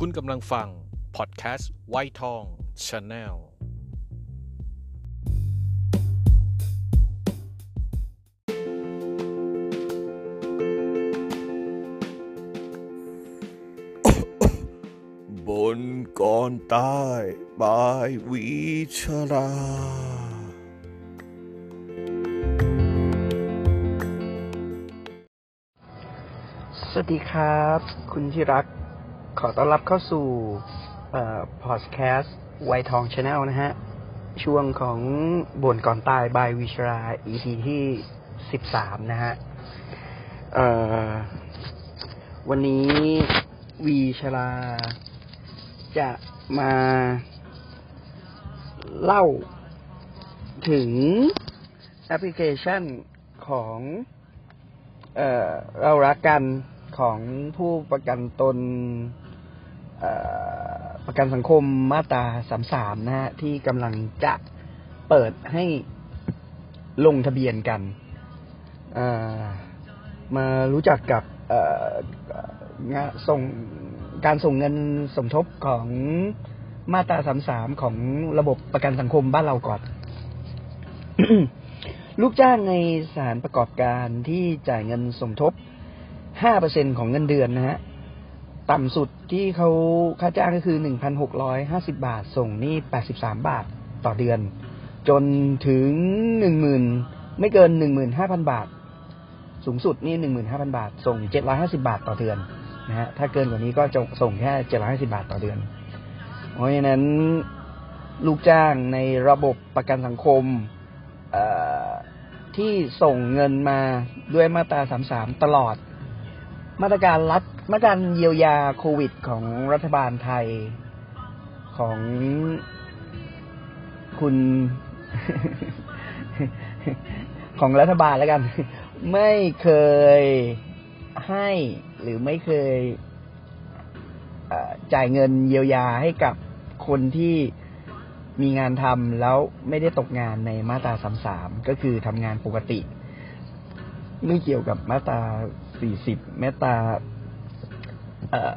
คุณกำลังฟัง พอดแคสต์ไวทอง channel บ่นก่อนตาย by วีชราสวัสดีครับ คุณที่รัก ขอต้อนรับเข้าสู่พอดแคสต์ไวทอง channel นะฮะ ช่วงของบ่นก่อนตาย by วีชรา EP ที่สิบสามนะฮะวันนี้วีชราจะมาเล่าถึงแอปพลิเคชันของเอเรารักกันของผู้ประกันตน ประกันสังคมมาตราสามสามนะฮะที่กำลังจะเปิดให้ลงทะเบียนกันมารู้จักกับเงาส่งการส่งเงินสมทบของมาตราสามสามของระบบประกันสังคมบ้านเราก่อน ลูกจ้างในสถานประกอบการที่จ่ายเงินสมทบ5%ของเงินเดือนนะฮะ ต่ำสุดที่เขาค่าจ้างก็คือ1,650บาท ส่งนี่83บาทต่อเดือน จนถึง10,000ไม่เกิน15,000บาท สูงสุดนี่15,000บาท ส่ง750บาทต่อเดือนนะฮะถ้าเกินกว่านี้ก็จะส่งแค่750บาทต่อเดือน เพราะฉะนั้นลูกจ้างในระบบประกันสังคมที่ส่งเงินมาด้วยมาตรา33ตลอด มาตรการรัฐ มาตรการเยียวยาโควิดของรัฐบาลไทยของคุณ ของรัฐบาลแล้วกัน ไม่เคยให้หรือไม่เคยจ่ายเงินเยียวยาให้กับคนที่มีงานทำแล้วไม่ได้ตกงานในมาตราสามสามก็คือทำงานปกติ ไม่เกี่ยวกับมาตราสี่สิบมาตรา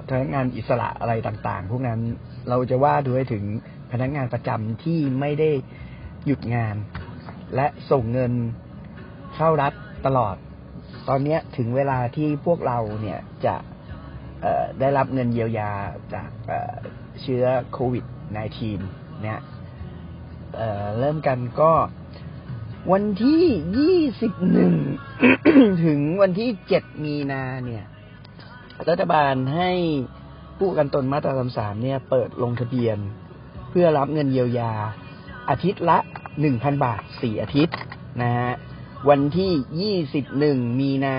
พนักงานอิสระอะไรต่างๆ พวกนั้นเราจะว่าด้วยถึงพนักงานประจำที่ไม่ได้หยุดงาน และส่งเงินเข้ารัฐตลอด ตอนเนี้ถึงเวลาที่พวกเราเนี่ยจะได้รับเงินเยียวยาจากเชื้อโควิด -19 เนี่ยเเริ่มกันก็วันที่ยี่สิบหนึ่งถึงวันที่เจ็ดมีนาเนี่ย รัฐบาลให้ผู้ประกันตนมาตราสามสามเนี่ย เปิดลงทะเบียน เพื่อรับเงินเยียวยา อาทิตย์ละหนึ่งพันบาทสี่อาทิตย์นะฮะวันที่ยี่สิบหนึ่งมีนา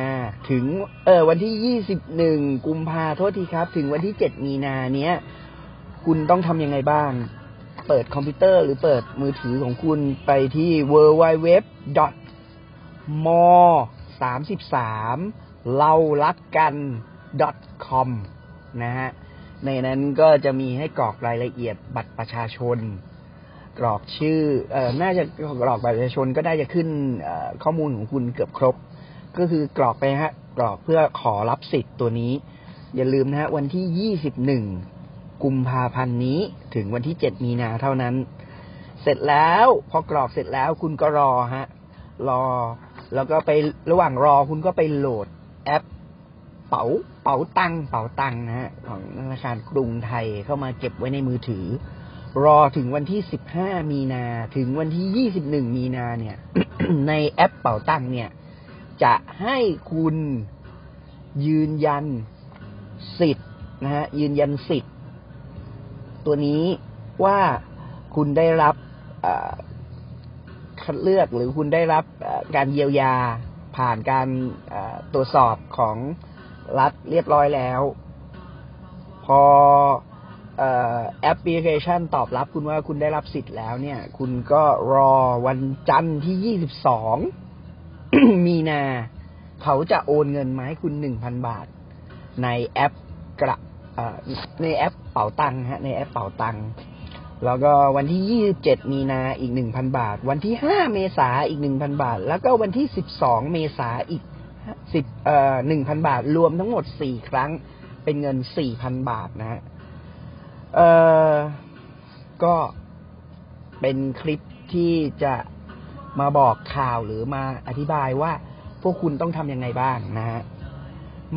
ถึง เออวันที่ยี่สิบหนึ่งกุมภาโทษทีครับ ถึงวันที่เจ็ดมีนาเนี้ย คุณต้องทำยังไงบ้าง เปิดคอมพิวเตอร์หรือเปิดมือถือของคุณไปที่ w w w m สามสิบสามเรารักกัน .com นะฮะ ในนั้นก็จะมีให้กรอกรายละเอียดบัตรประชาชน กรอกชื่อเอ่อน่าจะกรอกบัตรประชาชนก็ได้จะขึ้นข้อมูลของคุณเกือบครบ ก็คือกรอกไปฮะ กรอกเพื่อขอรับสิทธิ์ตัวนี้ อย่าลืมนะฮะ วันที่ยี่สิบหนึ่งกุมภาพันธ์นี้ถึงวันที่เจ็ดมีนาเท่านั้น เสร็จแล้วพอกรอกเสร็จแล้วคุณก็รอฮะ รอ แล้วก็ไประหว่างรอคุณก็ไปโหลดแอป เป๋าเป๋าตังเป๋าตังนะฮะของธนาคารกรุงไทยเข้ามาเก็บไว้ในมือถือ รอถึงวันที่สิบห้ามีนาถึงวันที่ยี่สิบหนึ่งมีนาเนี่ย ในแอปเป๋าตังเนี่ย จะให้คุณยืนยันสิทธิ์นะฮะยืนยันสิทธิ์ ตัวนี้ว่าคุณได้รับเอ่อคัดเลือกหรือคุณได้รับการเยียวยาผ่านการตรวจสอบของ รัฐเรียบร้อยแล้วพออแอปพลิเคชันตอบรับคุณว่าคุณได้รับสิทธิ์แล้ว เนี่ย คุณก็รอวันจันทร์ที่ 22 มีนา เขาจะโอนเงินมาให้คุณ 1,000 บาท ในแอปกระในแอปเป๋าตังฮะ ในแอปเป๋าตังแล้วก็วันที่ 27 มีนาอีก 1,000 บาท วันที่ 5 เมษาอีก 1,000 บาท แล้วก็วันที่ 12 เมษาอีก 10เอ่อ1,000บาท รวมทั้งหมด4ครั้ง เป็นเงิน4,000บาทนะฮะเอ่อก็เป็นคลิปที่จะมาบอกข่าวหรือมาอธิบายว่า พวกคุณต้องทำยังไงบ้างนะฮะ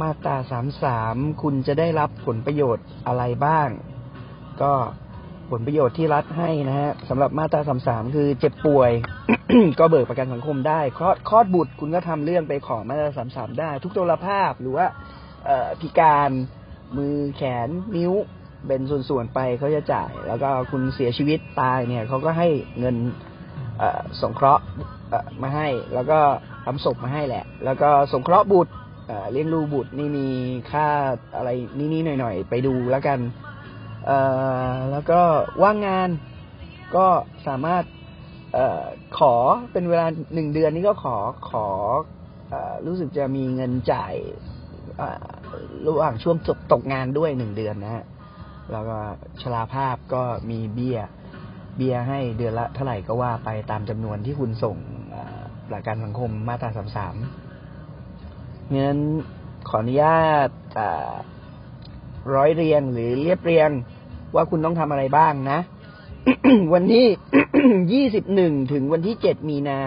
มาตราสามสามคุณจะได้รับผลประโยชน์อะไรบ้าง ก็ผลประโยชน์ที่รัฐให้นะฮะสำหรับมาตราสามสามคือเจ็บป่วย ก็เบิกประกันสังคมได้คลอดคลอดบุตรคุณก็ทำเรื่องไปขอมาตราสามสามได้ ทุกตัวภาพหรือว่าพิการมือแขนนิ้วเป็นส่วนๆไปเขาจะจ่าย แล้วก็คุณเสียชีวิตตายเนี่ยเขาก็ให้เงินเอ่อสงเคราะห์มาให้ แล้วก็ทำศพมาให้แหละ แล้วก็สงเคราะห์บุตรเลี้ยงดูบุตรนี่มีค่าอะไรนี่ๆหน่อยๆ ไปดูแล้วกันแล้วก็ว่างงานก็สามารถ เออขอเป็นเวลาหนึ่งเดือนนี้ก็ขอขออรู้สึกจะมีเงินจ่ายระหว่างช่วงตกตกงานด้วยหนึ่งเดือนนะฮะแล้วก็ชราภาพก็มีเบี้ย เบี้ยให้เดือนละเท่าไหร่ก็ว่าไปตามจำนวนที่คุณส่งอ่าประกันสังคมมาตราสามสามงั้นขออนุญาตร้อยเรียงหรือเรียบเรียงว่าคุณต้องทำอะไรบ้างนะ วันที่ยี่สิบหนึ่งถึงวันที่เจ็ดมีนา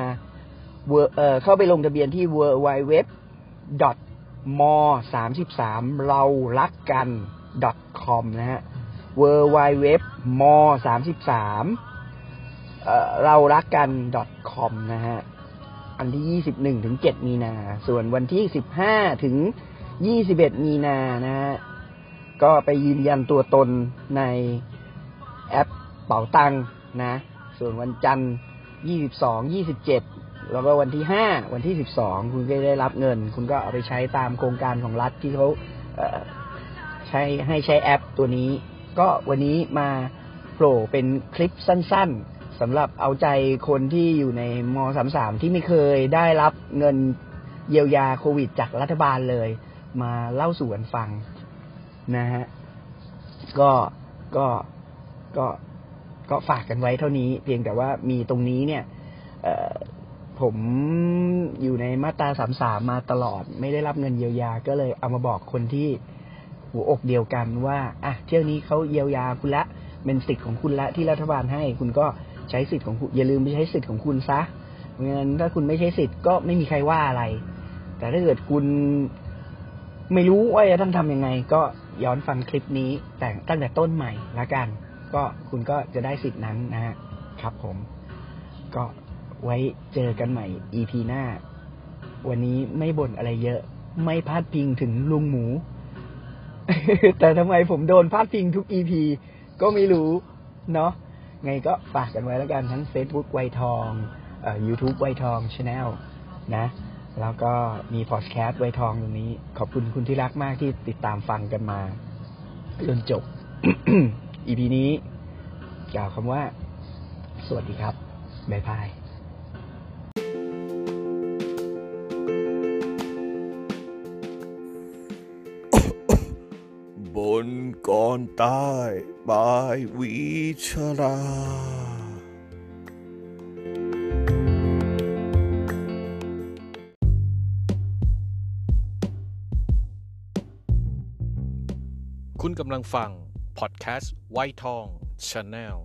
เอ่อเข้าไปลงทะเบียนที่ w w w มสามสิบสามเรารักกัน .com นะฮะ w w w มสามสิบสามเรารักกัน .com นะฮะ อันที่ยี่สิบหนึ่งถึงเจ็ดมีนา ส่วนวันที่สิบห้าถึงยี่สิบเอ็ดมีนานะฮะ ก็ไปยืนยันตัวตนในแอป เป๋าตังนะ ส่วนวันจันทร์ยี่สิบสองยี่สิบเจ็ดแล้วก็วันที่ห้าวันที่สิบสองคุณก็ได้รับเงิน คุณก็เอาไปใช้ตามโครงการของรัฐที่เขาเใช้ให้ใช้แอปตัวนี้ ก็วันนี้มาโผล่เป็นคลิปสั้นๆสำหรับเอาใจคนที่อยู่ในมสามสามที่ไม่เคยได้รับเงินเยียวยาโควิดจากรัฐบาลเลย มาเล่าสู่กันฟังนะฮะก็ก็ก็ ก็ฝากกันไว้เท่านี้ เพียงแต่ว่ามีตรงนี้เนี่ยผมอยู่ในมาตราสามสามมาตลอด ไม่ได้รับเงินเยียวยาก็เลยเอามาบอกคนที่หัวอกเดียวกันว่าอะเที่ยวนี้เขาเยียวยาคุณละเป็นสิทธิ์ของคุณละที่รัฐบาลให้ คุณก็ใช้สิทธิ์ของคุณอย่าลืมไปใช้สิทธิ์ของคุณซะเงั้นถ้าคุณไม่ใช้สิทธิ์ก็ไม่มีใครว่าอะไร แต่ถ้าเกิดคุณไม่รู้ว่าจะต้องทำยังไง ก็ย้อนฟังคลิปนี้แต่ตั้งแต่ต้นใหม่ละกัน ก็คุณก็จะได้สิทธินั้นนะฮะครับผม ก็ไว้เจอกันใหม่ EP หน้า วันนี้ไม่บ่นอะไรเยอะ ไม่พาดพิงถึงลุงหมู แต่ทำไมผมโดนพาดพิงทุก EP ก็ไม่รู้ เนาะไงก็ฝากกันไว้แล้วกันทั้ง Facebook ไวทองอ่อ YouTube ไวทอง Channel นะ แล้วก็มีพอดแคสต์ไวทองตรงนี้ ขอบคุณคุณที่รักมากที่ติดตามฟังกันมาจนจบ EP นี้กล่าวคำว่า สวัสดีครับ บ๊ายบายบนก่อนใต้บายวิชราคุณกำลังฟัง พอดแคสต์ไวท์ทองชาแนล